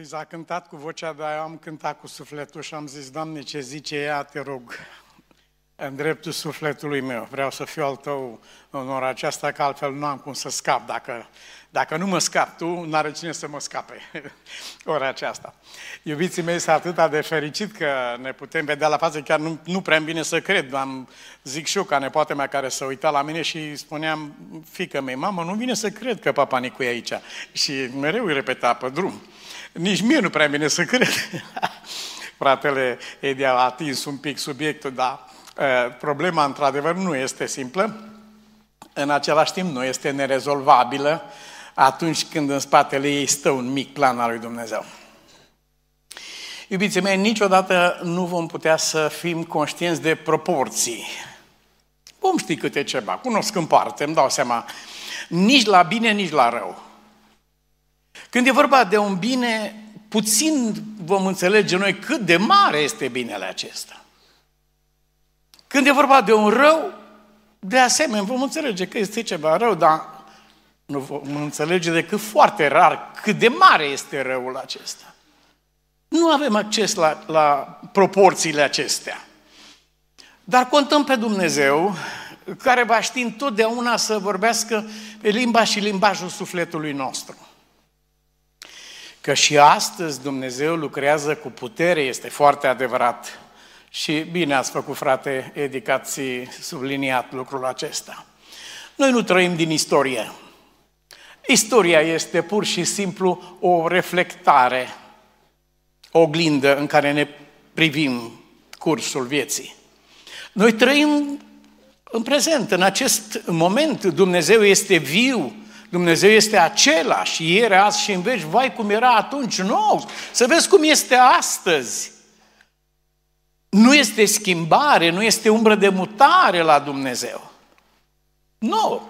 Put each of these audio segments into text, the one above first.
Luiza a cântat cu vocea, dar eu am cântat cu sufletul și am zis, Doamne, ce zice ea, te rog, în dreptul sufletului meu. Vreau să fiu al tău în ora aceasta, că altfel nu am cum să scap. Dacă, dacă nu mă scap tu, n-are cine să mă scape ora aceasta. Iubiții mei, sunt atât de fericit că ne putem vedea la față, chiar nu, nu prea bine să cred. Am, zic și eu ca nepoate mea care să uita la mine și spuneam, fică mea, mamă, nu vine să cred că papa Nicu e aici. Și mereu îi repeta pe drum. Nici mie nu prea bine să cred. Fratele Edi a atins un pic subiectul, dar problema într-adevăr nu este simplă, în același timp nu este nerezolvabilă atunci când în spatele ei stă un mic plan al lui Dumnezeu. Iubiții mei, niciodată nu vom putea să fim conștienți de proporții. Vom ști câte ceva, cunosc în parte, îmi dau seama, nici la bine, nici la rău. Când e vorba de un bine, puțin vom înțelege noi cât de mare este binele acesta. Când e vorba de un rău, de asemenea, vom înțelege că este ceva rău, dar nu vom înțelege decât foarte rar cât de mare este răul acesta. Nu avem acces la, la proporțiile acestea. Dar contăm pe Dumnezeu, care va ști întotdeauna să vorbească pe limba și limbajul sufletului nostru. Că și astăzi Dumnezeu lucrează cu putere, este foarte adevărat. Și bine ați făcut, frate Edi, că ați subliniat lucrul acesta. Noi nu trăim din istorie. Istoria este pur și simplu o reflectare, o oglindă în care ne privim cursul vieții. Noi trăim în prezent, în acest moment, Dumnezeu este viu, Dumnezeu este același, ieri, azi și în veci, vai cum era atunci, nou, să vezi cum este astăzi. Nu este schimbare, nu este umbră de mutare la Dumnezeu. Nu.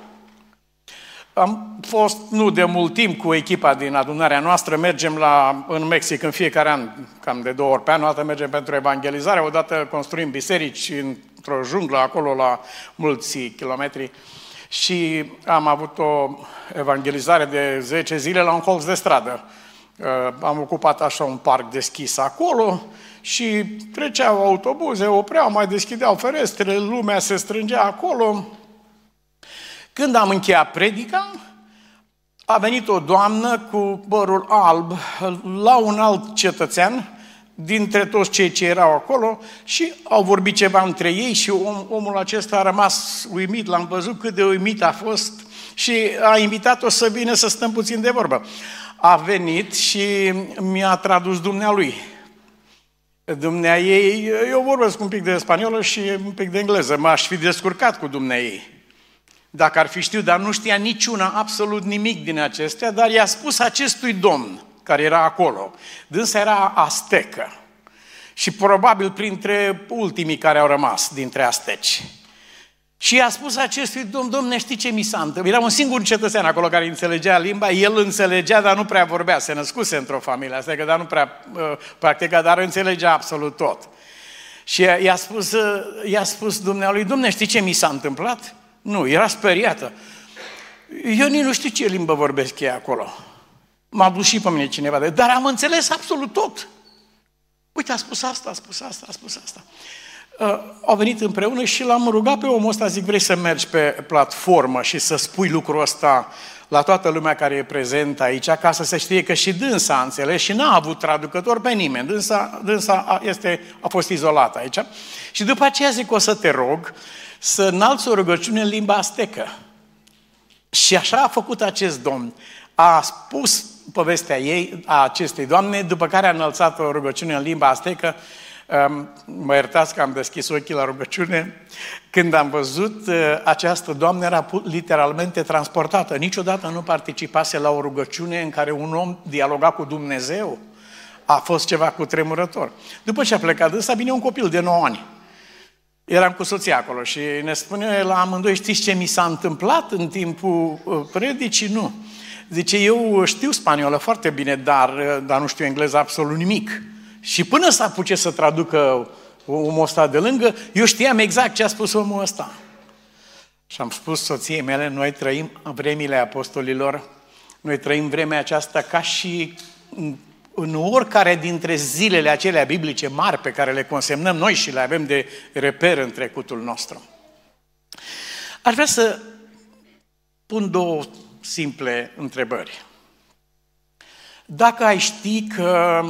Am fost nu de mult timp cu echipa din adunarea noastră, mergem la, în Mexic în fiecare an, cam de două ori pe an, o dată mergem pentru evangelizare, odată construim biserici într-o junglă acolo la mulți kilometri și am avut o evangelizare de 10 zile la un colț de stradă. Uh, am ocupat așa un parc deschis acolo și treceau autobuze, opreau, mai deschideau ferestre, lumea se strângea acolo. Când am încheiat predica, a venit o doamnă cu părul alb la un alt cetățean dintre toți cei ce erau acolo și au vorbit ceva între ei și om, omul acesta a rămas uimit, l-am văzut cât de uimit a fost și a invitat-o să vină să stăm puțin de vorbă. A venit și mi-a tradus dumnealui. Dumnea ei, eu vorbesc un pic de spaniolă și un pic de engleză, m-aș fi descurcat cu dumnea ei. Dacă ar fi știut, dar nu știa niciuna, absolut nimic din acestea, dar i-a spus acestui domn, care era acolo. Dânsa era astecă și probabil printre ultimii care au rămas dintre asteci. Și i-a spus acestui domn, domne, știi ce mi s-a întâmplat? Era un singur cetățean acolo care înțelegea limba, el înțelegea, dar nu prea vorbea, se născuse într-o familie, asta că dar nu prea uh, practica, dar înțelegea absolut tot. Și i-a spus, uh, i-a spus dumnealui, domne, știi ce mi s-a întâmplat? Nu, era speriată. Eu nici nu știu ce limbă vorbesc ei acolo. M-a dus și pe mine cineva, de, dar am înțeles absolut tot. Uite, a spus asta, a spus asta, a spus asta. Uh, au venit împreună și l-am rugat pe omul ăsta, zic, vrei să mergi pe platformă și să spui lucrul ăsta la toată lumea care e prezentă aici, ca să se știe că și dânsa a înțeles și n-a avut traducător pe nimeni. Dânsa, dânsa este, a fost izolată aici. Și după aceea zic, o să te rog să înalți o rugăciune în limba astecă. Și așa a făcut acest domn. A spus povestea ei, a acestei doamne, după care a înălțat o rugăciune în limba astecă. Mă iertați că am deschis ochii la rugăciune. Când am văzut, uh, această doamnă era literalmente transportată. Niciodată nu participase la o rugăciune în care un om dialoga cu Dumnezeu. A fost ceva cu tremurător. După ce a plecat ăsta, vine un copil de 9 ani. Eram cu soția acolo și ne spune la amândoi, știți ce mi s-a întâmplat în timpul uh, predicii? Nu. Zice, eu știu spaniolă foarte bine, dar, dar nu știu engleză absolut nimic. Și până să apuce să traducă omul ăsta de lângă, eu știam exact ce a spus omul ăsta. Și am spus soției mele, noi trăim vremile apostolilor, noi trăim vremea aceasta ca și în oricare dintre zilele acelea biblice mari pe care le consemnăm noi și le avem de reper în trecutul nostru. Aș vrea să pun două simple întrebări. Dacă ai ști că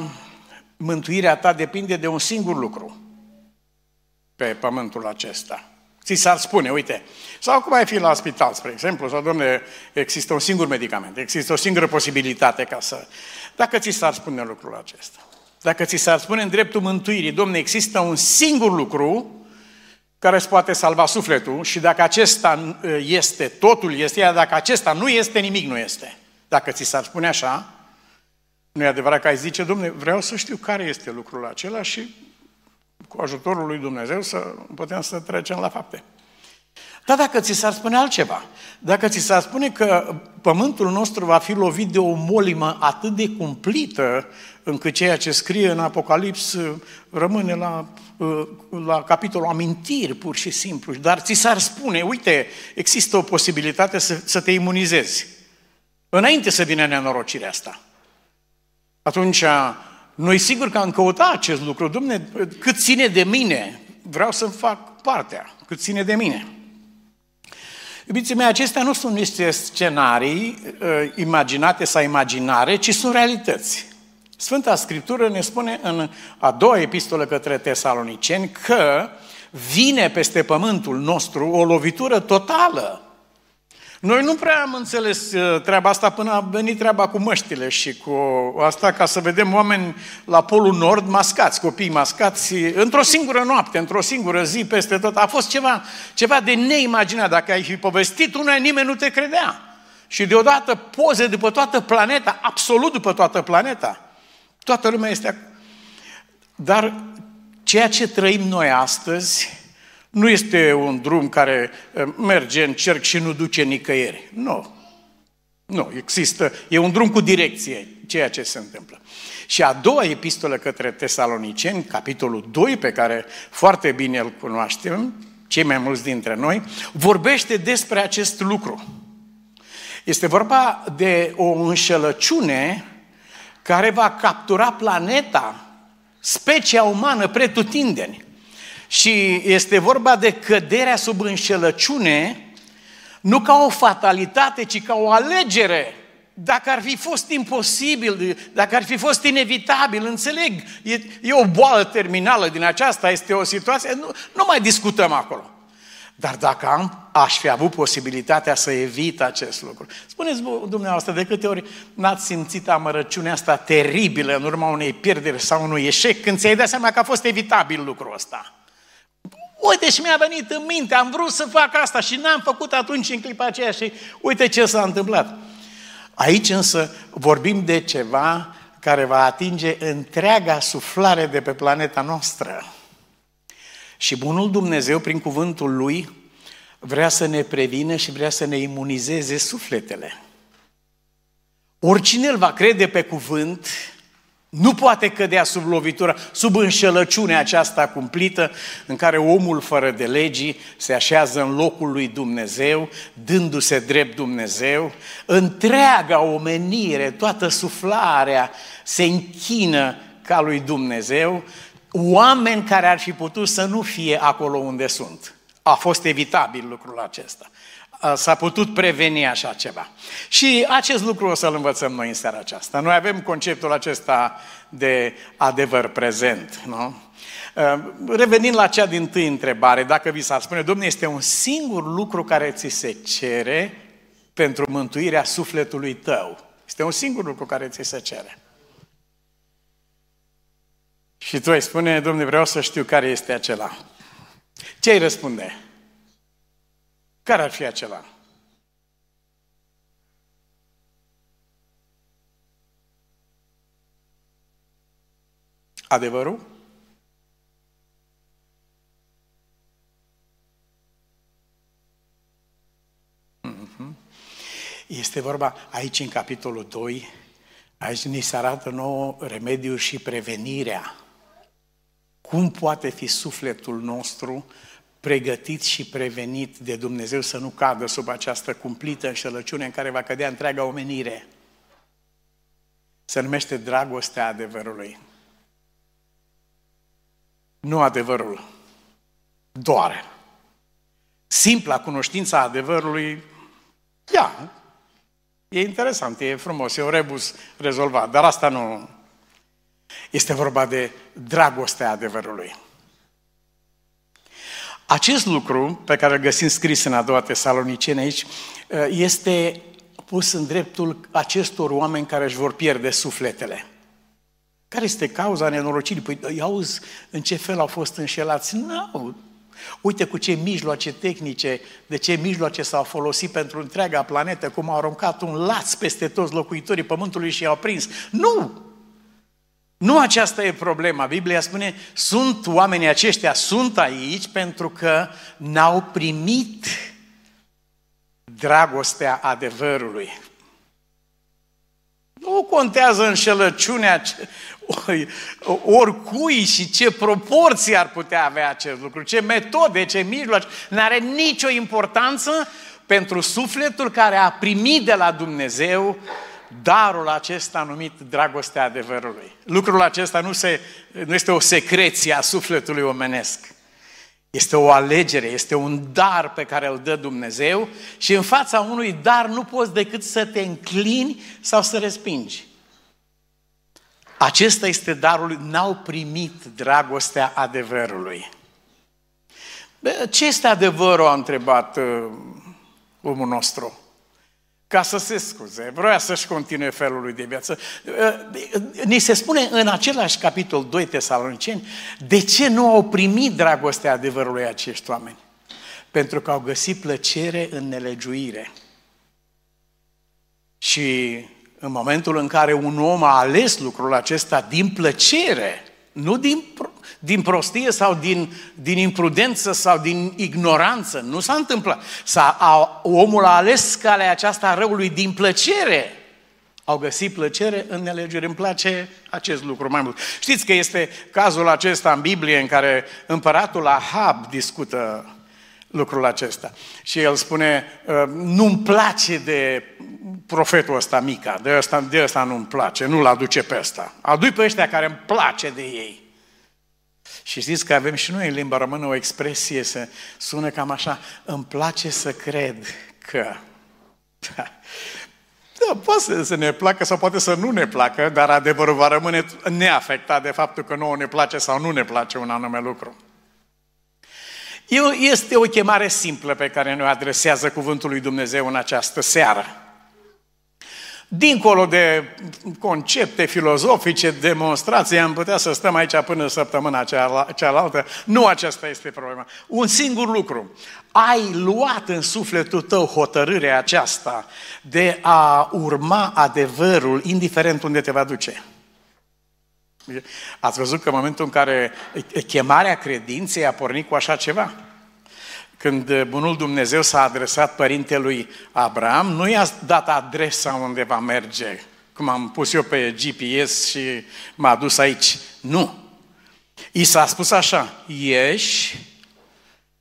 mântuirea ta depinde de un singur lucru pe pământul acesta, ți s-ar spune, uite, sau cum ai fi la spital, spre exemplu, sau, domne, există un singur medicament, există o singură posibilitate ca să... Dacă ți s-ar spune lucrul acesta, dacă ți s-ar spune în dreptul mântuirii, domne, există un singur lucru care îți poate salva sufletul și dacă acesta este, totul este, iar dacă acesta nu este, nimic nu este. Dacă ți s-ar spune așa, nu e adevărat că ai zice, domne, vreau să știu care este lucrul acela și cu ajutorul lui Dumnezeu să putem să trecem la fapte. Dar dacă ți s-ar spune altceva, dacă ți s-ar spune că pământul nostru va fi lovit de o molimă atât de cumplită, încât ceea ce scrie în Apocalips rămâne la, la capitolul amintiri, pur și simplu, dar ți s-ar spune, uite, există o posibilitate să, să te imunizezi, înainte să vină nenorocirea asta. Atunci, noi sigur că am căutat acest lucru. Domne, cât ține de mine, vreau să fac partea, cât ține de mine. Iubiții mei, acestea nu sunt niște scenarii uh, imaginate sau imaginare, ci sunt realități. Sfânta Scriptură ne spune în a doua epistolă către tesaloniceni că vine peste pământul nostru o lovitură totală noi nu prea am înțeles uh, treaba asta până a venit treaba cu măștile și cu asta ca să vedem oameni la Polul Nord mascați, copii mascați, într-o singură noapte, într-o singură zi, peste tot. A fost ceva, ceva de neimaginat. Dacă ai fi povestit una, nimeni nu te credea. Și deodată poze după toată planeta, absolut după toată planeta. Toată lumea este... Dar ceea ce trăim noi astăzi nu este un drum care eh, merge în cerc și nu duce nicăieri. Nu. Nu, există, e un drum cu direcție, ceea ce se întâmplă. Și a doua epistolă către tesaloniceni, capitolul 2, pe care foarte bine îl cunoaștem, cei mai mulți dintre noi, vorbește despre acest lucru. Este vorba de o înșelăciune care va captura planeta, specia umană pretutindeni. Și este vorba de căderea sub înșelăciune, nu ca o fatalitate, ci ca o alegere. Dacă ar fi fost imposibil, dacă ar fi fost inevitabil, înțeleg, e, e o boală terminală din aceasta, este o situație, nu, nu mai discutăm acolo. Dar dacă am, aș fi avut posibilitatea să evit acest lucru. Spuneți dumneavoastră, de câte ori n-ați simțit amărăciunea asta teribilă în urma unei pierderi sau unui eșec, când ți-ai dat seama că a fost evitabil lucrul ăsta? Uite și mi-a venit în minte, am vrut să fac asta și n-am făcut atunci în clipa aceea și uite ce s-a întâmplat. Aici însă vorbim de ceva care va atinge întreaga suflare de pe planeta noastră. Și bunul Dumnezeu, prin cuvântul Lui, vrea să ne prevină și vrea să ne imunizeze sufletele. Oricine îl va crede pe cuvânt, nu poate cădea sub lovitura, sub înșelăciunea aceasta cumplită în care omul fără de legii se așează în locul lui Dumnezeu, dându-se drept Dumnezeu. Întreaga omenire, toată suflarea se închină ca lui Dumnezeu, oameni care ar fi putut să nu fie acolo unde sunt. A fost evitabil lucrul acesta s-a putut preveni așa ceva. Și acest lucru o să-l învățăm noi în seara aceasta. Noi avem conceptul acesta de adevăr prezent, nu? Revenind la cea din tâi întrebare, dacă vi s-ar spune, Domnule, este un singur lucru care ți se cere pentru mântuirea sufletului tău. Este un singur lucru care ți se cere. Și tu ai spune, Domnule, vreau să știu care este acela. Ce îi răspunde? Care ar fi acela? Adevărul? Mhm. Este vorba aici în capitolul 2, aici ni se arată nou remediul și prevenirea. Cum poate fi sufletul nostru pregătit și prevenit de Dumnezeu să nu cadă sub această cumplită înșelăciune în care va cădea întreaga omenire. Se numește dragostea adevărului. Nu adevărul. Doare. Simpla cunoștința adevărului, ia, e interesant, e frumos, e un rebus rezolvat, dar asta nu... Este vorba de dragostea adevărului. Acest lucru, pe care îl găsim scris în a doua tesalonicene aici, este pus în dreptul acestor oameni care își vor pierde sufletele. Care este cauza nenorocirii? Păi îi auzi în ce fel au fost înșelați? Nu, Uite cu ce mijloace tehnice, de ce mijloace s-au folosit pentru întreaga planetă, cum au aruncat un laț peste toți locuitorii pământului și i-au prins. Nu! Nu aceasta e problema. Biblia spune, sunt oamenii aceștia, sunt aici pentru că n-au primit dragostea adevărului. Nu contează înșelăciunea oricui și ce proporții ar putea avea acest lucru, ce metode, ce mijloace. Nu are nicio importanță pentru sufletul care a primit de la Dumnezeu darul acesta numit dragostea adevărului. Lucrul acesta nu, se, nu este o secreție a sufletului omenesc. Este o alegere, este un dar pe care îl dă Dumnezeu și în fața unui dar nu poți decât să te înclini sau să respingi. Acesta este darul, n-au primit dragostea adevărului. Ce este adevărul, a întrebat uh, omul nostru ca să se scuze, vrea să-și continue felul lui de viață. Ni se spune în același capitol 2 Tesaloniceni, de ce nu au primit dragostea adevărului acești oameni? Pentru că au găsit plăcere în nelegiuire. Și în momentul în care un om a ales lucrul acesta din plăcere, nu din din prostie sau din, din imprudență sau din ignoranță. Nu s-a întâmplat. S-a, a, omul a ales calea aceasta a răului din plăcere. Au găsit plăcere în nelegere. Îmi place acest lucru mai mult. Știți că este cazul acesta în Biblie în care împăratul Ahab discută lucrul acesta. Și el spune, ă, nu-mi place de profetul ăsta mica, de ăsta, de ăsta nu-mi place, nu-l aduce pe ăsta. Adu-i pe ăștia care îmi place de ei. Și știți că avem și noi în limba română o expresie, să sună cam așa, îmi place să cred că... Da, poate să ne placă sau poate să nu ne placă, dar adevărul va rămâne neafectat de faptul că nouă ne place sau nu ne place un anume lucru. Este o chemare simplă pe care ne adresează Cuvântul lui Dumnezeu în această seară. Dincolo de concepte filozofice, demonstrații, am putea să stăm aici până săptămâna cealaltă. Nu aceasta este problema. Un singur lucru. Ai luat în sufletul tău hotărârea aceasta de a urma adevărul, indiferent unde te va duce. Ați văzut că în momentul în care chemarea credinței a pornit cu așa ceva? Când bunul Dumnezeu s-a adresat părintelui Abraham, nu i-a dat adresa unde va merge, cum am pus eu pe GPS și m-a dus aici. Nu. I s-a spus așa, ieși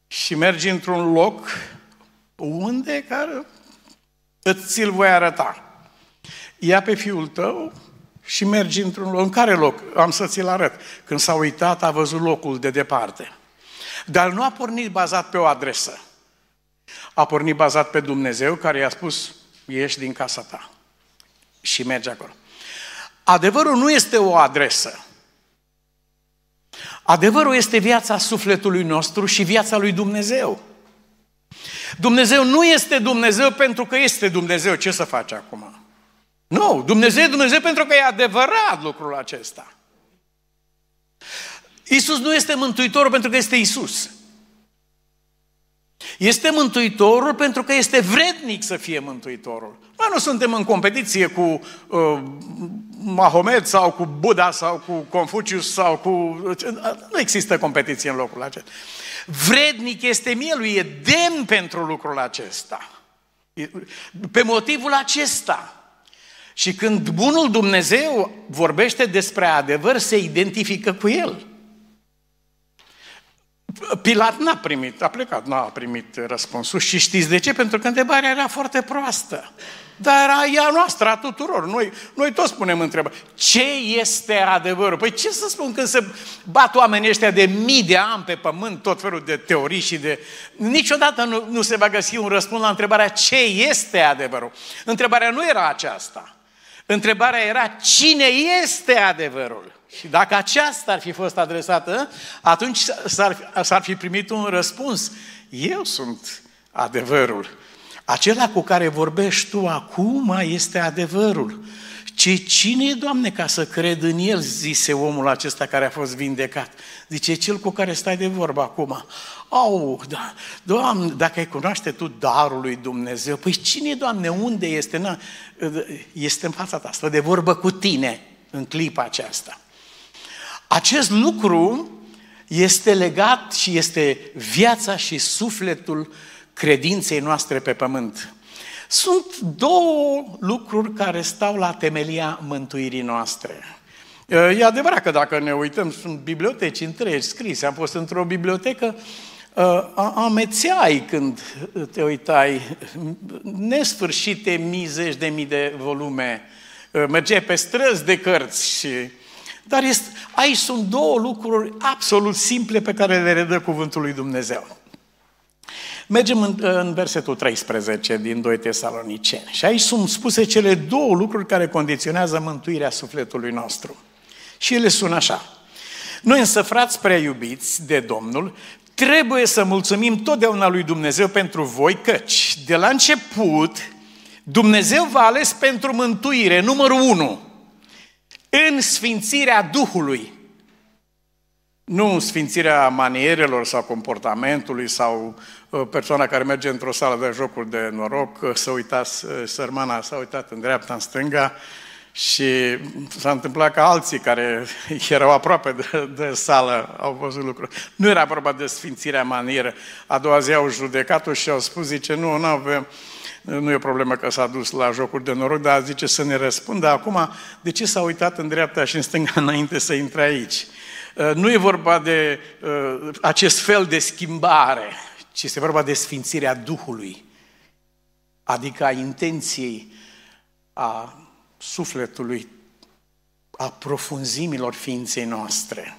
și mergi într-un loc unde care îți ți-l voi arăta. Ia pe fiul tău și mergi într-un loc. În care loc? Am să ți-l arăt. Când s-a uitat, a văzut locul de departe. Dar nu a pornit bazat pe o adresă. A pornit bazat pe Dumnezeu care i-a spus, ieși din casa ta și mergi acolo. Adevărul nu este o adresă. Adevărul este viața sufletului nostru și viața lui Dumnezeu. Dumnezeu nu este Dumnezeu pentru că este Dumnezeu. Ce să faci acum? Nu, Dumnezeu e Dumnezeu pentru că e adevărat lucrul acesta. Isus nu este mântuitorul pentru că este Isus. Este mântuitorul pentru că este vrednic să fie mântuitorul. Noi nu suntem în competiție cu uh, Mahomet sau cu Buddha sau cu Confucius sau cu... Nu există competiție în locul acesta. Vrednic este mielul, e demn pentru lucrul acesta. Pe motivul acesta. Și când bunul Dumnezeu vorbește despre adevăr, se identifică cu el. Pilat n-a primit, a plecat, n-a primit răspunsul. Și știți de ce? Pentru că întrebarea era foarte proastă. Dar era ea noastră, a tuturor. Noi, noi toți spunem întrebări. Ce este adevărul? Păi ce să spun când se bat oamenii ăștia de mii de ani pe pământ, tot felul de teorii și de... Niciodată nu, nu se va găsi un răspuns la întrebarea ce este adevărul. Întrebarea nu era aceasta. Întrebarea era cine este adevărul. Și dacă aceasta ar fi fost adresată, atunci s-ar, s-ar fi primit un răspuns. Eu sunt adevărul. Acela cu care vorbești tu acum este adevărul. Ce cine e, Doamne, ca să cred în El, zise omul acesta care a fost vindecat. Zice, cel cu care stai de vorbă acum. Au, da, Doamne, dacă ai cunoaște tu darul lui Dumnezeu, păi cine, Doamne, unde este? Na, este în fața ta, stă de vorbă cu tine în clipa aceasta. Acest lucru este legat și este viața și sufletul credinței noastre pe pământ. Sunt două lucruri care stau la temelia mântuirii noastre. E adevărat că dacă ne uităm, sunt biblioteci întregi scrise. Am fost într-o bibliotecă, amețeai când te uitai, nesfârșite mii, zeci de mii de volume. Mergeai pe străzi de cărți și dar este, aici sunt două lucruri absolut simple pe care le redă cuvântul lui Dumnezeu. Mergem în, în versetul 13 din 2 Tesaloniceni. Și aici sunt spuse cele două lucruri care condiționează mântuirea sufletului nostru. Și ele sună așa. Noi însă, frați prea iubiți de Domnul, trebuie să mulțumim totdeauna lui Dumnezeu pentru voi, căci de la început Dumnezeu v-a ales pentru mântuire, numărul 1, în sfințirea Duhului. Nu în sfințirea manierelor sau comportamentului sau uh, persoana care merge într-o sală de jocuri de noroc, uh, să uitați, uh, sărmana s-a uitat în dreapta, în stânga și s-a întâmplat ca alții care erau aproape de, de sală au văzut lucruri. Nu era vorba de sfințirea manieră. A doua zi au judecat-o și au spus, zice, nu, nu avem, nu e o problemă că s-a dus la jocuri de noroc, dar zice să ne răspundă acum de ce s-a uitat în dreapta și în stânga înainte să intre aici. Uh, nu e vorba de uh, acest fel de schimbare, ci este vorba de sfințirea Duhului, adică a intenției, a sufletului, a profunzimilor ființei noastre.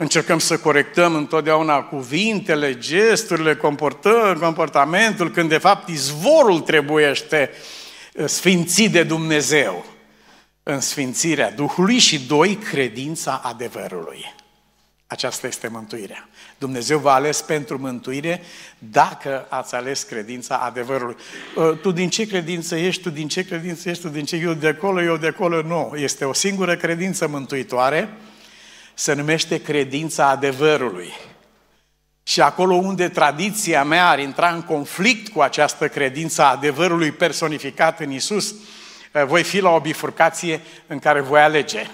Încercăm să corectăm întotdeauna cuvintele, gesturile, comportamentul, când de fapt izvorul trebuiește uh, sfințit de Dumnezeu în sfințirea Duhului și doi, credința adevărului. Aceasta este mântuirea. Dumnezeu v-a ales pentru mântuire dacă ați ales credința adevărului. Uh, tu din ce credință ești, tu din ce credință ești, tu din ce eu de acolo, eu de acolo, nu. Este o singură credință mântuitoare, se numește credința adevărului. Și acolo unde tradiția mea ar intra în conflict cu această credință adevărului personificat în Isus, eh, voi fi la o bifurcație în care voi alege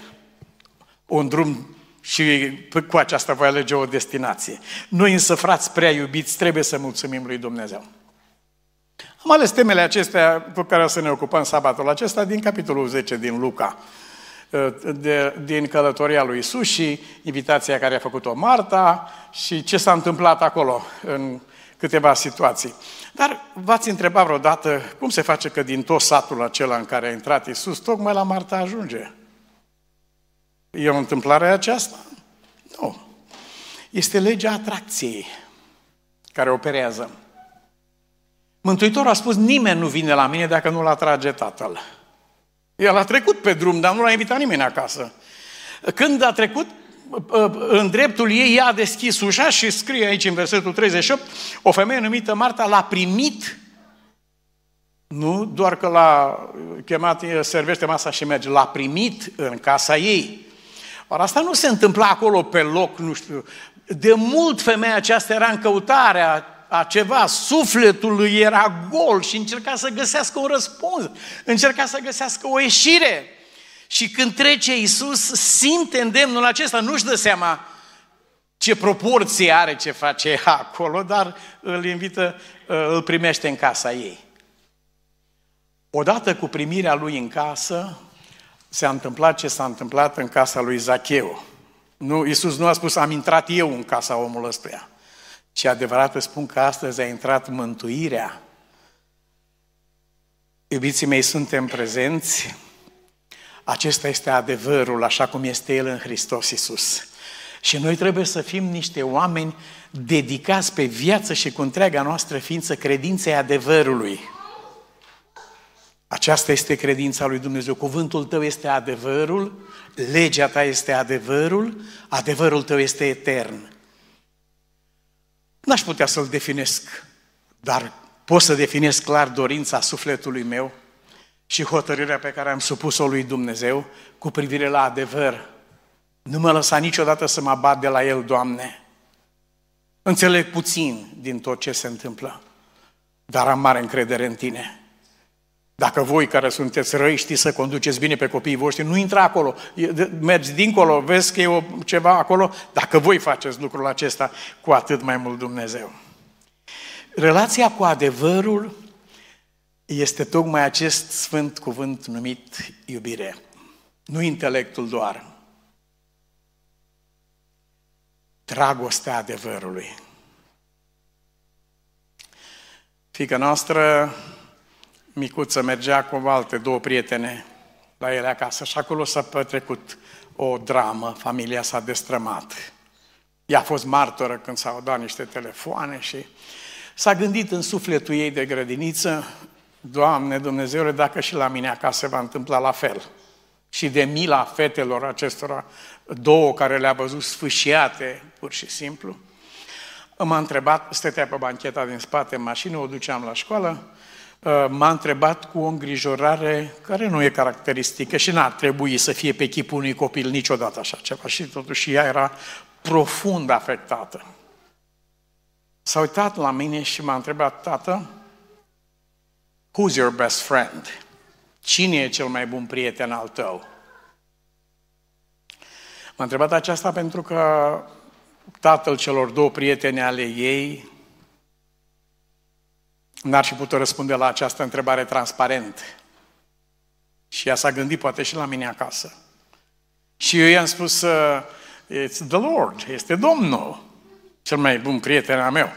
un drum și cu aceasta voi alege o destinație. Noi însă, frați prea iubiți, trebuie să mulțumim lui Dumnezeu. Am ales temele acestea cu care o să ne ocupăm sabatul acesta din capitolul 10 din Luca de, din călătoria lui Isus și invitația care a făcut-o Marta și ce s-a întâmplat acolo în câteva situații. Dar v-ați întrebat vreodată cum se face că din tot satul acela în care a intrat Isus, tocmai la Marta ajunge? E o întâmplare aceasta? Nu. Este legea atracției care operează. Mântuitorul a spus, nimeni nu vine la mine dacă nu-l atrage Tatăl. El a trecut pe drum, dar nu l-a invitat nimeni acasă. Când a trecut în dreptul ei, ea a deschis ușa și scrie aici în versetul 38, o femeie numită Marta l-a primit, nu doar că l-a chemat, servește masa și merge, l-a primit în casa ei. Ori asta nu se întâmpla acolo pe loc, nu știu. De mult femeia aceasta era în căutarea a ceva, sufletul lui era gol și încerca să găsească un răspuns, încerca să găsească o ieșire. Și când trece Iisus, simte îndemnul acesta, nu-și dă seama ce proporție are ce face acolo, dar îl invită, îl primește în casa ei. Odată cu primirea lui în casă, s-a întâmplat ce s-a întâmplat în casa lui Zacheu. Nu, Iisus nu a spus, am intrat eu în casa omului ăstuia Și adevărat îți spun că astăzi a intrat mântuirea. Iubiții mei, suntem prezenți. Acesta este adevărul, așa cum este El în Hristos Iisus. Și noi trebuie să fim niște oameni dedicați pe viață și cu întreaga noastră ființă credinței adevărului. Aceasta este credința lui Dumnezeu. Cuvântul tău este adevărul, legea ta este adevărul, adevărul tău este etern. N-aș putea să-l definesc, dar pot să definesc clar dorința sufletului meu și hotărârea pe care am supus-o lui Dumnezeu cu privire la adevăr. Nu mă lăsa niciodată să mă abat de la El, Doamne. Înțeleg puțin din tot ce se întâmplă, dar am mare încredere în Tine. Dacă voi care sunteți răi știți să conduceți bine pe copiii voștri, nu intra acolo, mergi dincolo, vezi că e o, ceva acolo, dacă voi faceți lucrul acesta, cu atât mai mult Dumnezeu. Relația cu adevărul este tocmai acest sfânt cuvânt numit iubire. Nu intelectul doar. Dragostea adevărului. Fica noastră micuță mergea cu alte două prietene la ele acasă și acolo s-a petrecut o dramă, familia s-a destrămat. Ea a fost martoră când s-au dat niște telefoane și s-a gândit în sufletul ei de grădiniță, Doamne Dumnezeule, dacă și la mine acasă se va întâmpla la fel. Și de mila fetelor acestora, două care le-a văzut sfâșiate, pur și simplu, m-a întrebat, stătea pe bancheta din spate în mașină, o duceam la școală, Uh, m-a întrebat cu o îngrijorare care nu e caracteristică și n-ar trebui să fie pe chipul unui copil niciodată așa ceva. Și totuși ea era profund afectată. S-a uitat la mine și m-a întrebat, tată, who's your best friend? Cine e cel mai bun prieten al tău? M-a întrebat aceasta pentru că tatăl celor două prietene ale ei n-ar fi putut răspunde la această întrebare transparent. Și ea s-a gândit poate și la mine acasă. Și eu i-am spus, uh, it's the Lord, este Domnul, cel mai bun prieten al meu.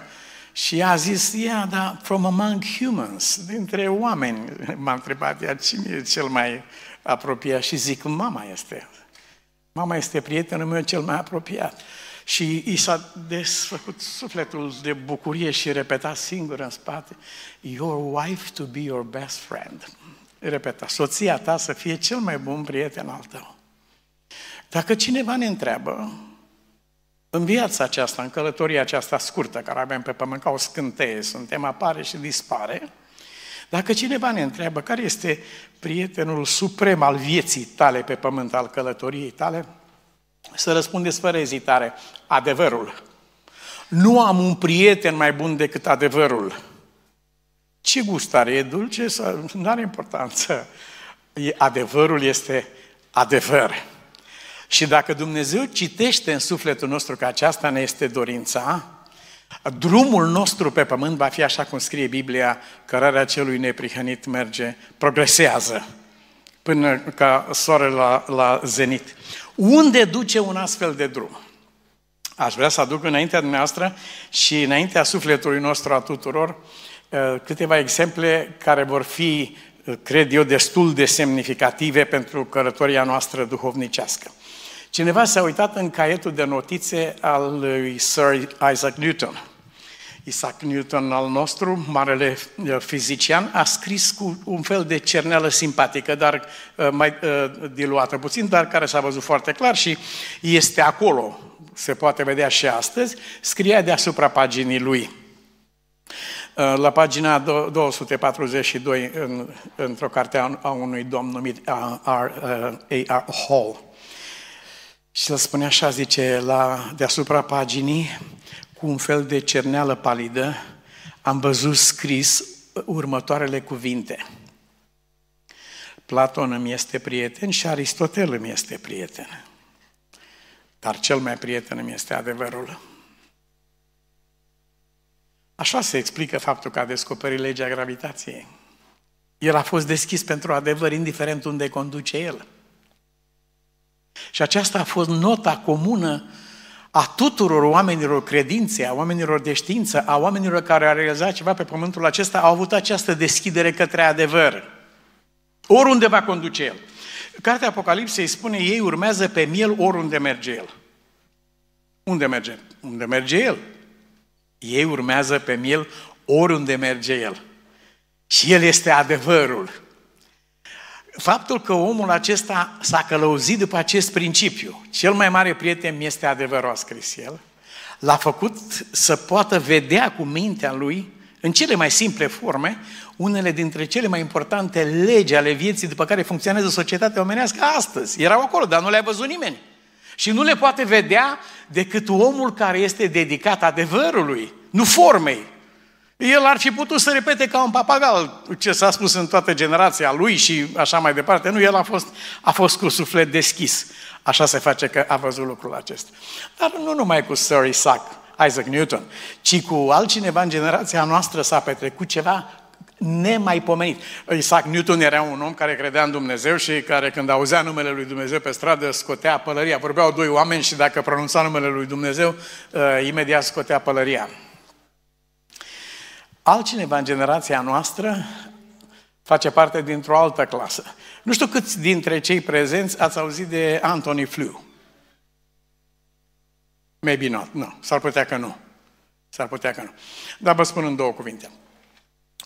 Și ea a zis, yeah, dar from among humans, dintre oameni, m-a întrebat ea, cine e cel mai apropiat? Și zic, mama este. Mama este prietenul meu cel mai apropiat. Și i s-a desfăcut sufletul de bucurie și repeta singur în spate, Your wife to be your best friend. Repeta, soția ta să fie cel mai bun prieten al tău. Dacă cineva ne întreabă, în viața aceasta, în călătoria aceasta scurtă care avem pe pământ, ca o scânteie, suntem, apare și dispare, dacă cineva ne întreabă care este prietenul suprem al vieții tale pe pământ, al călătoriei tale, să răspundeți fără ezitare, adevărul. Nu am un prieten mai bun decât adevărul. Ce gust are? E dulce sau nu are importanță? Adevărul este adevăr. Și dacă Dumnezeu citește în sufletul nostru că aceasta ne este dorința, drumul nostru pe pământ va fi așa cum scrie Biblia, cărarea celui neprihănit merge, progresează până ca soarele la, la zenit. Unde duce un astfel de drum? Aș vrea să aduc înaintea dumneavoastră și înaintea sufletului nostru a tuturor uh, câteva exemple care vor fi, uh, cred eu, destul de semnificative pentru călătoria noastră duhovnicească. Cineva s-a uitat în caietul de notițe al lui Sir Isaac Newton. Isaac Newton al nostru, marele uh, fizician, a scris cu un fel de cerneală simpatică, dar uh, mai uh, diluată puțin, dar care s-a văzut foarte clar și este acolo, se poate vedea și astăzi, scria deasupra paginii lui. La pagina 242, în, într-o carte a unui domn numit A.R. Hall. Și el spune așa, zice, la, deasupra paginii, cu un fel de cerneală palidă, am văzut scris următoarele cuvinte. Platon îmi este prieten și Aristotel îmi este prieten. Dar cel mai prieten îmi este adevărul. Așa se explică faptul că a descoperit legea gravitației. El a fost deschis pentru adevăr, indiferent unde conduce el. Și aceasta a fost nota comună a tuturor oamenilor credințe, a oamenilor de știință, a oamenilor care au realizat ceva pe pământul acesta, au avut această deschidere către adevăr. Oriunde va conduce el. Cartea Apocalipsei spune, ei urmează pe miel oriunde merge el. Unde merge? Unde merge el. Ei urmează pe miel oriunde merge el. Și el este adevărul. Faptul că omul acesta s-a călăuzit după acest principiu, cel mai mare prieten mi este adevărul, a scris el, l-a făcut să poată vedea cu mintea lui, în cele mai simple forme, unele dintre cele mai importante legi ale vieții după care funcționează societatea omenească astăzi. Erau acolo, dar nu le-a văzut nimeni. Și nu le poate vedea decât omul care este dedicat adevărului, nu formei. El ar fi putut să repete ca un papagal ce s-a spus în toată generația lui și așa mai departe. Nu, el a fost, a fost cu suflet deschis. Așa se face că a văzut lucrul acesta. Dar nu numai cu Sir Isaac, Isaac Newton, ci cu altcineva în generația noastră s-a petrecut ceva nemaipomenit. Isaac Newton era un om care credea în Dumnezeu și care când auzea numele lui Dumnezeu pe stradă scotea pălăria. Vorbeau doi oameni și dacă pronunța numele lui Dumnezeu, uh, imediat scotea pălăria. Altcineva în generația noastră face parte dintr-o altă clasă. Nu știu câți dintre cei prezenți ați auzit de Anthony Flew. Maybe not, nu. No. S-ar putea că nu. S-ar putea că nu. Dar vă spun în două cuvinte.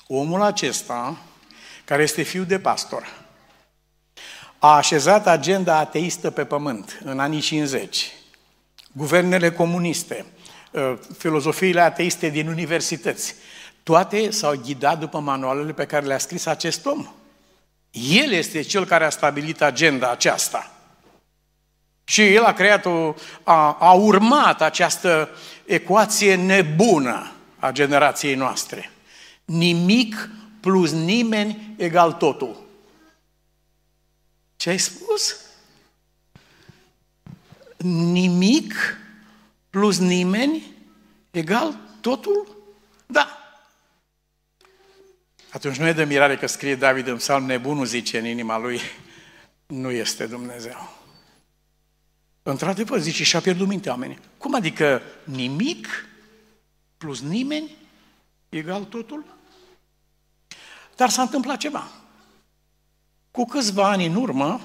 Omul acesta, care este fiu de pastor, a așezat agenda ateistă pe pământ în anii 50. Guvernele comuniste, ă, filozofiile ateiste din universități, toate s-au ghidat după manualele pe care le-a scris acest om. El este cel care a stabilit agenda aceasta. Și el a creat o, a, a urmat această ecuație nebună a generației noastre. Nimic plus nimeni egal totul. Ce ai spus? Nimic plus nimeni egal totul? Da. Atunci nu e de mirare că scrie David în psalm, nebunul zice în inima lui, nu este Dumnezeu. Într-adevăr, zice, și-a pierdut mintea oamenii. Cum adică nimic plus nimeni egal totul? Dar s-a întâmplat ceva. Cu câțiva ani în urmă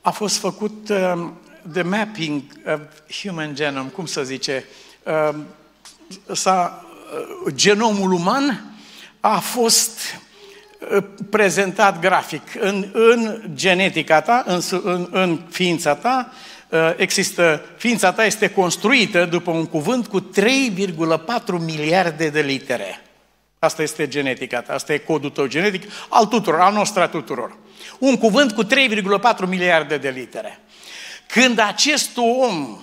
a fost făcut uh, the mapping of human genome, cum să zice, uh, s-a, uh, genomul uman a fost uh, prezentat grafic. În, în genetica ta, în, în, în ființa ta, uh, există, ființa ta este construită după un cuvânt cu 3,4 miliarde de litere. Asta este genetica ta, asta e codul tău genetic al tuturor, al nostru a tuturor. Un cuvânt cu 3,4 miliarde de litere. Când acest om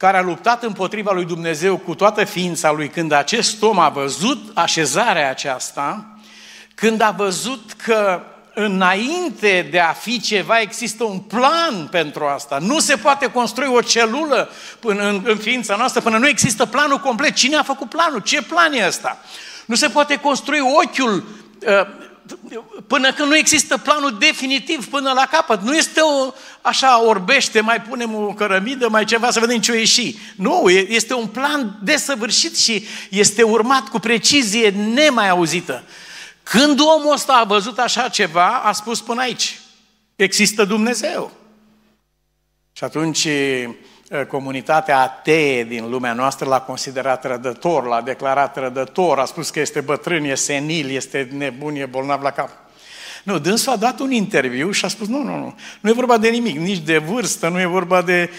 care a luptat împotriva lui Dumnezeu cu toată ființa lui, când acest om a văzut așezarea aceasta, când a văzut că înainte de a fi ceva există un plan pentru asta. Nu se poate construi o celulă până în, în ființa noastră până nu există planul complet. Cine a făcut planul? Ce plan e ăsta? Nu se poate construi ochiul uh, până când nu există planul definitiv până la capăt. Nu este o, așa, orbește, mai punem o cărămidă, mai ceva, să vedem ce o ieși. Nu, este un plan desăvârșit și este urmat cu precizie nemai auzită. Când omul ăsta a văzut așa ceva, a spus până aici, există Dumnezeu. Și atunci comunitatea atee din lumea noastră l-a considerat rădător, l-a declarat rădător, a spus că este bătrân, e senil, este nebun, e bolnav la cap. Nu, dânsul a dat un interviu și a spus, nu, nu, nu, nu e vorba de nimic, nici de vârstă, nu e vorba de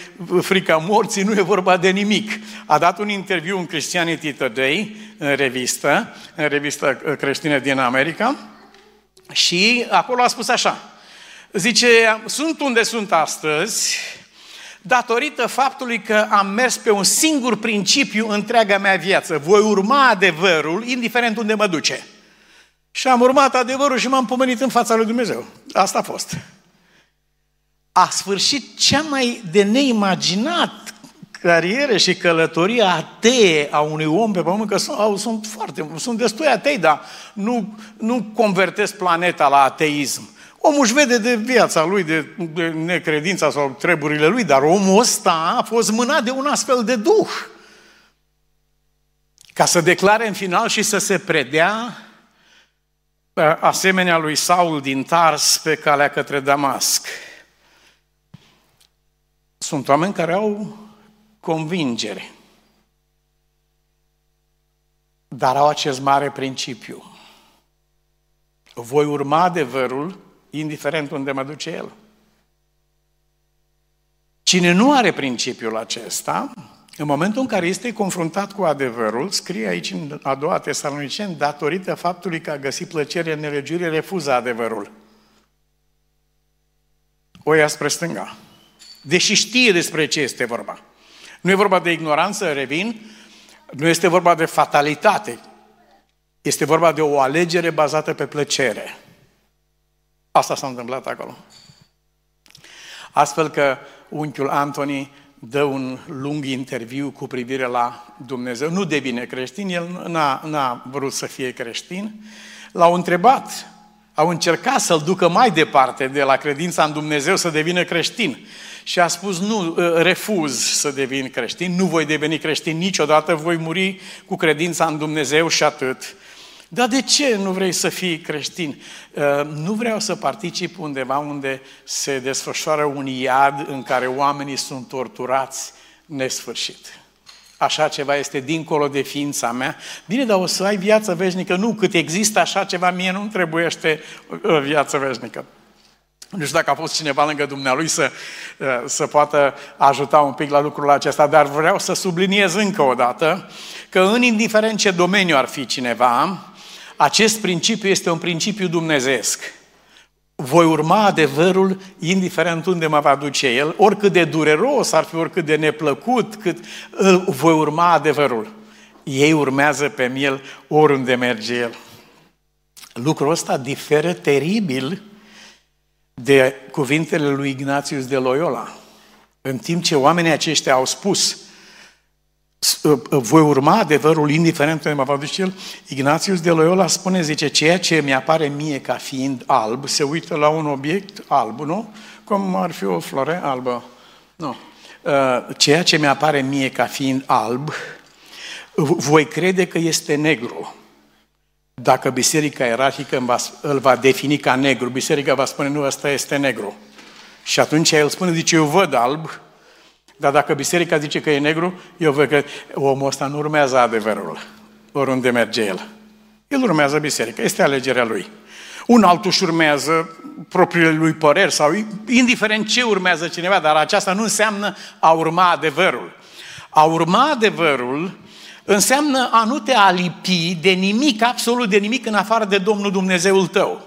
frica morții, nu e vorba de nimic. A dat un interviu în Christianity Today, în revistă, în revistă creștină din America, și acolo a spus așa, zice, sunt unde sunt astăzi, datorită faptului că am mers pe un singur principiu întreaga mea viață. Voi urma adevărul, indiferent unde mă duce. Și am urmat adevărul și m-am pomenit în fața lui Dumnezeu. Asta a fost. A sfârșit cea mai de neimaginat carieră și călătorie atee a unui om pe pământ, că sunt, au, sunt foarte, sunt destui atei, dar nu, nu convertesc planeta la ateism. Omul își vede de viața lui, de, de necredința sau treburile lui, dar omul ăsta a fost mânat de un astfel de duh. Ca să declare în final și să se predea asemenea lui Saul din Tars pe calea către Damasc. Sunt oameni care au convingere, dar au acest mare principiu. Voi urma adevărul, indiferent unde mă duce el. Cine nu are principiul acesta, în momentul în care este confruntat cu adevărul, scrie aici în a doua tesaloniceni, datorită faptului că a găsit plăcere în nelegiuire, refuză adevărul. O ia spre stânga. Deși știe despre ce este vorba. Nu e vorba de ignoranță, revin, nu este vorba de fatalitate. Este vorba de o alegere bazată pe plăcere. Asta s-a întâmplat acolo. Astfel că unchiul Antoni dă un lung interviu cu privire la Dumnezeu. Nu devine creștin, el n-a, n-a vrut să fie creștin. L-au întrebat, au încercat să-l ducă mai departe de la credința în Dumnezeu să devină creștin. Și a spus, nu, ă, refuz să devin creștin, nu voi deveni creștin niciodată, voi muri cu credința în Dumnezeu și atât. Dar de ce nu vrei să fii creștin? Uh, nu vreau să particip undeva unde se desfășoară un iad în care oamenii sunt torturați nesfârșit. Așa ceva este dincolo de ființa mea. Bine, dar o să ai viață veșnică? Nu, cât există așa ceva, mie nu-mi trebuiește uh, viață veșnică. Nu știu dacă a fost cineva lângă dumnealui să, uh, să poată ajuta un pic la lucrul acesta, dar vreau să subliniez încă o dată că în indiferent ce domeniu ar fi cineva, acest principiu este un principiu dumnezeesc. Voi urma adevărul indiferent unde mă va duce el, oricât de dureros ar fi, oricât de neplăcut, cât voi urma adevărul. Ei urmează pe el oriunde merge el. Lucrul ăsta diferă teribil de cuvintele lui Ignatius de Loyola. În timp ce oamenii aceștia au spus, Uh, uh, voi urma adevărul indiferent unde mă va duce el, Ignatius de Loyola spune, zice, ceea ce mi-apare mie ca fiind alb, se uită la un obiect alb, nu? Cum ar fi o floare albă. Nu. Uh, ceea ce mi-apare mie ca fiind alb, voi crede că este negru. Dacă biserica ierarhică îl va defini ca negru, biserica va spune, nu, ăsta este negru. Și atunci el spune, zice, eu văd alb, dar dacă biserica zice că e negru, eu văd că omul ăsta nu urmează adevărul, oriunde merge el. El urmează biserica, este alegerea lui. Un altul își urmează propriile lui păreri sau indiferent ce urmează cineva, dar aceasta nu înseamnă a urma adevărul. A urma adevărul înseamnă a nu te alipi de nimic, absolut de nimic, în afară de Domnul Dumnezeul tău.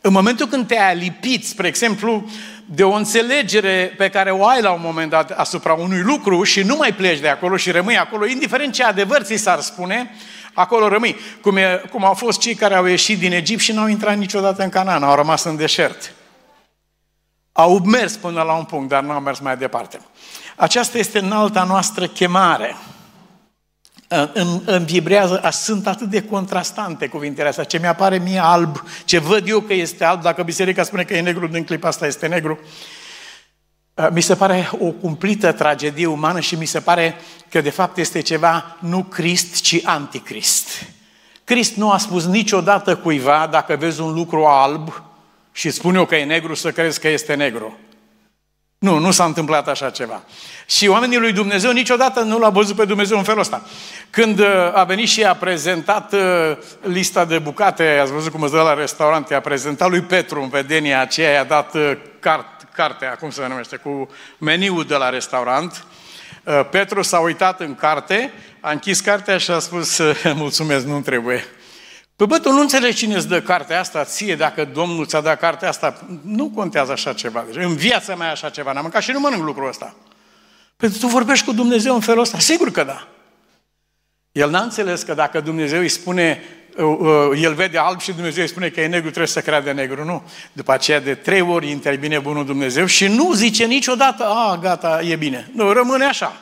În momentul când te-ai alipit, spre exemplu, de o înțelegere pe care o ai la un moment dat asupra unui lucru și nu mai pleci de acolo și rămâi acolo, indiferent ce adevăr ți s-ar spune, acolo rămâi. Cum, e, cum au fost cei care au ieșit din Egipt și n-au intrat niciodată în Canaan, au rămas în deșert. Au mers până la un punct, dar nu au mers mai departe. Aceasta este înalta noastră chemare îmi, îmi vibrează, sunt atât de contrastante cuvintele astea. Ce mi-apare mie alb, ce văd eu că este alb, dacă biserica spune că e negru, din clipa asta este negru, mi se pare o cumplită tragedie umană și mi se pare că de fapt este ceva nu Crist, ci anticrist. Crist nu a spus niciodată cuiva, dacă vezi un lucru alb și spune eu că e negru, să crezi că este negru. Nu, nu s-a întâmplat așa ceva. Și oamenii lui Dumnezeu niciodată nu l-a văzut pe Dumnezeu în felul ăsta. Când uh, a venit și a prezentat uh, lista de bucate, ați văzut cum îți dă la restaurant, a prezentat lui Petru în vedenia aceea, i-a dat uh, cart, cartea, cum se numește, cu meniul de la restaurant. Petru s-a uitat în carte, a închis cartea și a spus, mulțumesc, nu trebuie. Păi bă, tu nu înțelegi cine îți dă cartea asta ție, dacă Domnul ți-a dat cartea asta. Nu contează așa ceva. Deci, în viața mea așa ceva n-am mâncat și nu mănânc lucrul ăsta. Păi tu vorbești cu Dumnezeu în felul ăsta? Sigur că da. El n-a înțeles că dacă Dumnezeu îi spune, uh, uh, el vede alb și Dumnezeu îi spune că e negru, trebuie să creadă negru. Nu. După aceea de trei ori intervine bunul Dumnezeu și nu zice niciodată, a, gata, e bine. Nu, rămâne așa.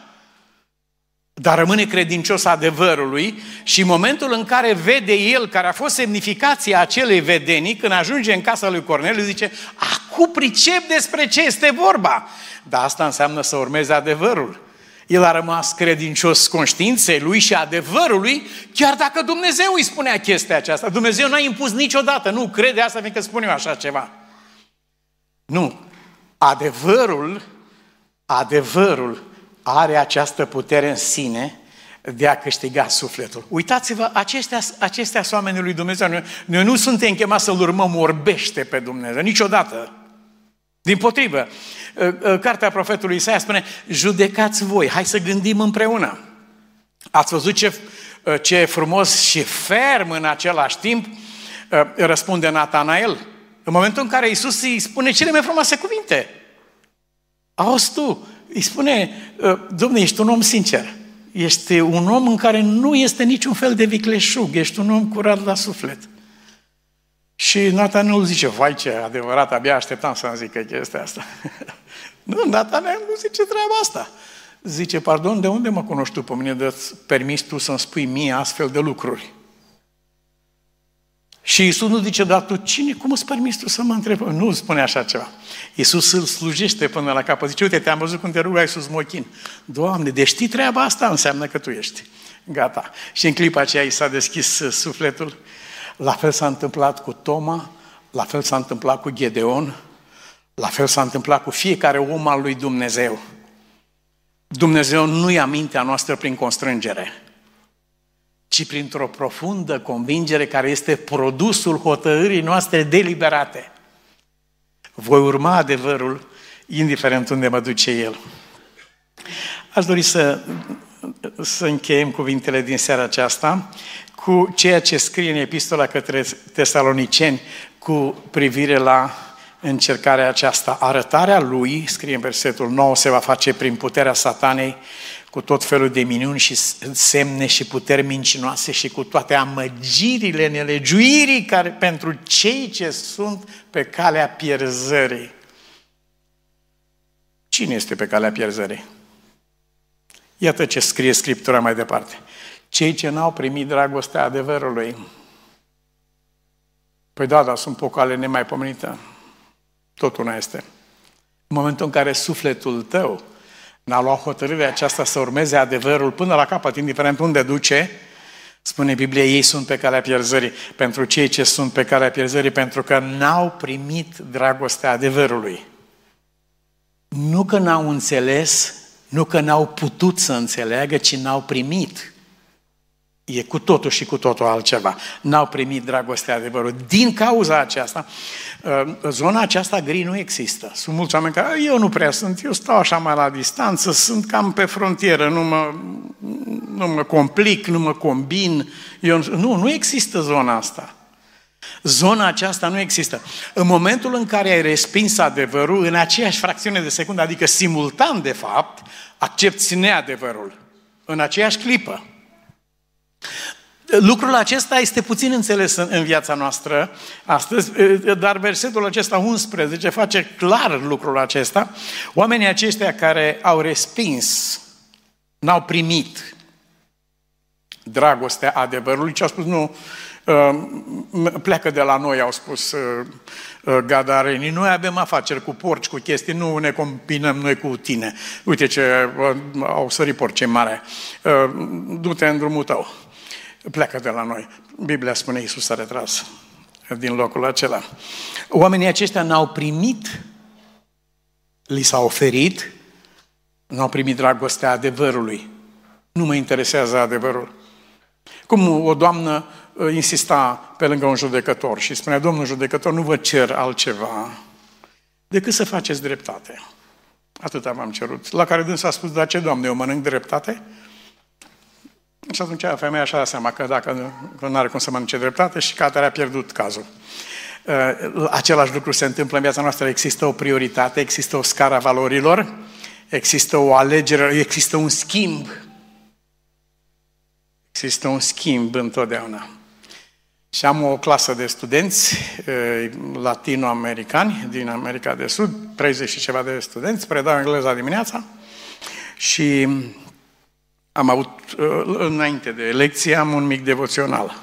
Dar rămâne credincios adevărului și în momentul în care vede el, care a fost semnificația acelei vedenii, când ajunge în casa lui Corneliu, zice, acum pricep despre ce este vorba. Dar asta înseamnă să urmeze adevărul. El a rămas credincios conștiinței lui și adevărului, chiar dacă Dumnezeu îi spunea chestia aceasta. Dumnezeu n-a impus niciodată, nu crede asta fiindcă spun eu așa ceva. Nu. Adevărul, adevărul are această putere în sine de a câștiga sufletul. Uitați-vă, acestea, acestea sunt oamenii lui Dumnezeu. Noi, noi nu suntem chemați să-L urmăm orbește pe Dumnezeu, niciodată. Din potrivă, ă, ă, cartea profetului Isaia spune, judecați voi, hai să gândim împreună. Ați văzut ce, ă, ce frumos și ferm în același timp răspunde Natanael? În momentul în care Isus îi spune cele mai frumoase cuvinte. Auzi tu, îi spune, Domnule, ești un om sincer. Ești un om în care nu este niciun fel de vicleșug, ești un om curat la suflet. Și Natanel zice, vai ce adevărat, abia așteptam să-mi zică chestia asta. nu, Natanel nu zice treaba asta. Zice, pardon, de unde mă cunoști tu pe mine de permis tu să-mi spui mie astfel de lucruri? Și Iisus nu zice, dar tu cine, cum îți permis tu să mă întrebi? Nu spune așa ceva. Iisus îl slujește până la capăt. Zice, uite, te-am văzut cum te rugai sus mochin. Doamne, de știi treaba asta, înseamnă că tu ești. Gata. Și în clipa aceea i s-a deschis uh, sufletul. La fel s-a întâmplat cu Toma, la fel s-a întâmplat cu Gedeon, la fel s-a întâmplat cu fiecare om al lui Dumnezeu. Dumnezeu nu ia mintea noastră prin constrângere ci printr-o profundă convingere care este produsul hotărârii noastre deliberate. Voi urma adevărul, indiferent unde mă duce el. Aș dori să, să încheiem cuvintele din seara aceasta cu ceea ce scrie în epistola către tesaloniceni cu privire la încercarea aceasta. Arătarea lui, scrie în versetul 9, se va face prin puterea satanei cu tot felul de minuni și semne și puteri mincinoase și cu toate amăgirile, nelegiuirii care, pentru cei ce sunt pe calea pierzării. Cine este pe calea pierzării? Iată ce scrie Scriptura mai departe. Cei ce n-au primit dragostea adevărului. Păi da, dar sunt pocale nemaipomenită. Tot una este. În momentul în care sufletul tău n-a luat hotărârea aceasta să urmeze adevărul până la capăt, indiferent unde duce, spune Biblia, ei sunt pe calea pierzării. Pentru cei ce sunt pe calea pierzării, pentru că n-au primit dragostea adevărului. Nu că n-au înțeles, nu că n-au putut să înțeleagă, ci n-au primit. E cu totul și cu totul altceva. N-au primit dragostea adevărului. Din cauza aceasta, uh, zona aceasta gri nu există. Sunt mulți oameni care, eu nu prea sunt, eu stau așa mai la distanță, sunt cam pe frontieră, nu mă, nu mă complic, nu mă combin. Eu, nu, nu există zona asta. Zona aceasta nu există. În momentul în care ai respins adevărul, în aceeași fracțiune de secundă, adică simultan de fapt, accepti neadevărul. În aceeași clipă. Lucrul acesta este puțin înțeles în, în viața noastră astăzi, dar versetul acesta 11 face clar lucrul acesta. Oamenii aceștia care au respins, n-au primit dragostea adevărului, ce au spus, nu, pleacă de la noi, au spus gadarenii, noi avem afaceri cu porci, cu chestii, nu ne combinăm noi cu tine. Uite ce au sărit porci mare, du-te în drumul tău pleacă de la noi. Biblia spune, Iisus s-a retras din locul acela. Oamenii aceștia n-au primit, li s-a oferit, n-au primit dragostea adevărului. Nu mă interesează adevărul. Cum o doamnă uh, insista pe lângă un judecător și spunea, domnul judecător, nu vă cer altceva decât să faceți dreptate. Atât v-am cerut. La care dânsa a spus, da ce, Doamne, eu mănânc dreptate? Și atunci femeia și-a dat seama că dacă nu are cum să mănânce dreptate și că atare a pierdut cazul. Uh, același lucru se întâmplă în viața noastră. Există o prioritate, există o scară a valorilor, există o alegere, există un schimb. Există un schimb întotdeauna. Și am o clasă de studenți uh, latinoamericani din America de Sud, 30 și ceva de studenți, predau engleza dimineața și am avut, uh, înainte de lecție, am un mic devoțional.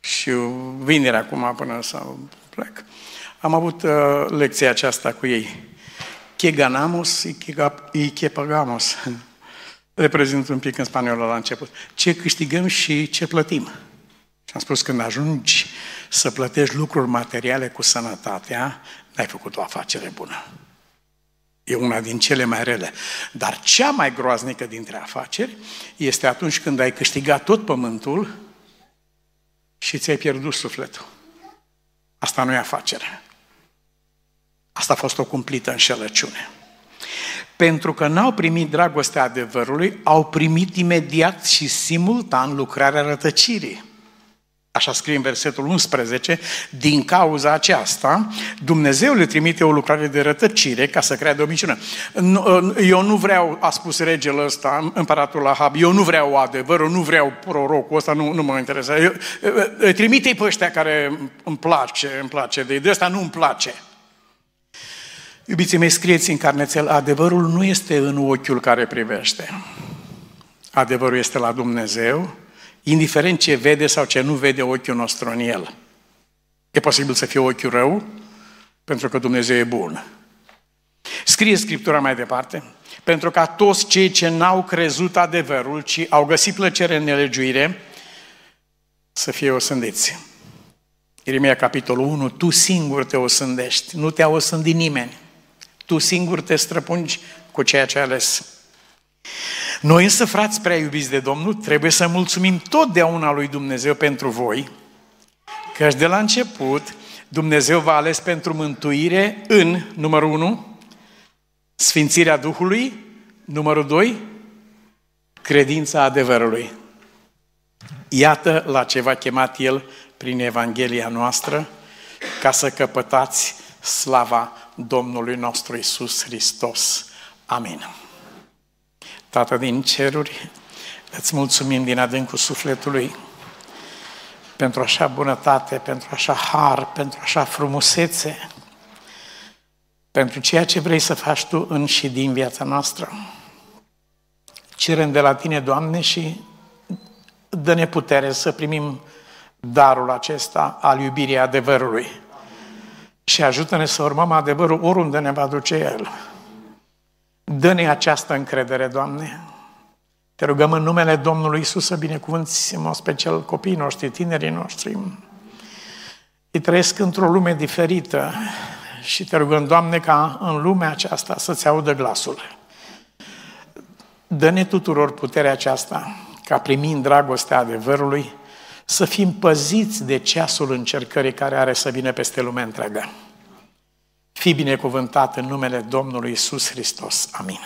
Și vineri acum până să plec. Am avut uh, lecția aceasta cu ei. Que ganamos y que pagamos. Reprezint un pic în spaniolă la început. Ce câștigăm și ce plătim. Și am spus, când ajungi să plătești lucruri materiale cu sănătatea, n-ai făcut o afacere bună. E una din cele mai rele. Dar cea mai groaznică dintre afaceri este atunci când ai câștigat tot pământul și ți-ai pierdut sufletul. Asta nu e afacere. Asta a fost o cumplită înșelăciune. Pentru că n-au primit dragostea adevărului, au primit imediat și simultan lucrarea rătăcirii. Așa scrie în versetul 11, din cauza aceasta, Dumnezeu le trimite o lucrare de rătăcire ca să creadă o minciună. Eu nu vreau, a spus regele ăsta, împăratul Ahab, eu nu vreau adevărul, nu vreau prorocul ăsta, nu, nu mă interesează. Trimite-i pe ăștia care îmi place, îmi place de, de ăsta nu îmi place. Iubiții mei, scrieți în carnețel, adevărul nu este în ochiul care privește. Adevărul este la Dumnezeu, indiferent ce vede sau ce nu vede ochiul nostru în el. E posibil să fie ochiul rău, pentru că Dumnezeu e bun. Scrie Scriptura mai departe, pentru ca toți cei ce n-au crezut adevărul, ci au găsit plăcere în nelegiuire, să fie osândiți. Ieremia, capitolul 1, tu singur te osândești, nu te-a osândit nimeni. Tu singur te străpungi cu ceea ce ai ales. Noi însă, frați prea iubiți de Domnul, trebuie să mulțumim totdeauna lui Dumnezeu pentru voi, căci de la început Dumnezeu v-a ales pentru mântuire în, numărul 1, sfințirea Duhului, numărul 2, credința adevărului. Iată la ce v-a chemat El prin Evanghelia noastră, ca să căpătați slava Domnului nostru Isus Hristos. Amin. Tată din ceruri, îți mulțumim din adâncul sufletului pentru așa bunătate, pentru așa har, pentru așa frumusețe, pentru ceea ce vrei să faci Tu în și din viața noastră. Cerem de la Tine, Doamne, și dă-ne putere să primim darul acesta al iubirii adevărului și ajută-ne să urmăm adevărul oriunde ne va duce El. Dă-ne această încredere, Doamne. Te rugăm în numele Domnului Isus să binecuvânți în mod special copiii noștri, tinerii noștri. Ei trăiesc într-o lume diferită și te rugăm, Doamne, ca în lumea aceasta să-ți audă glasul. Dă-ne tuturor puterea aceasta, ca primind dragostea adevărului, să fim păziți de ceasul încercării care are să vină peste lumea întreagă. Fii binecuvântat în numele Domnului Isus Hristos. Amin.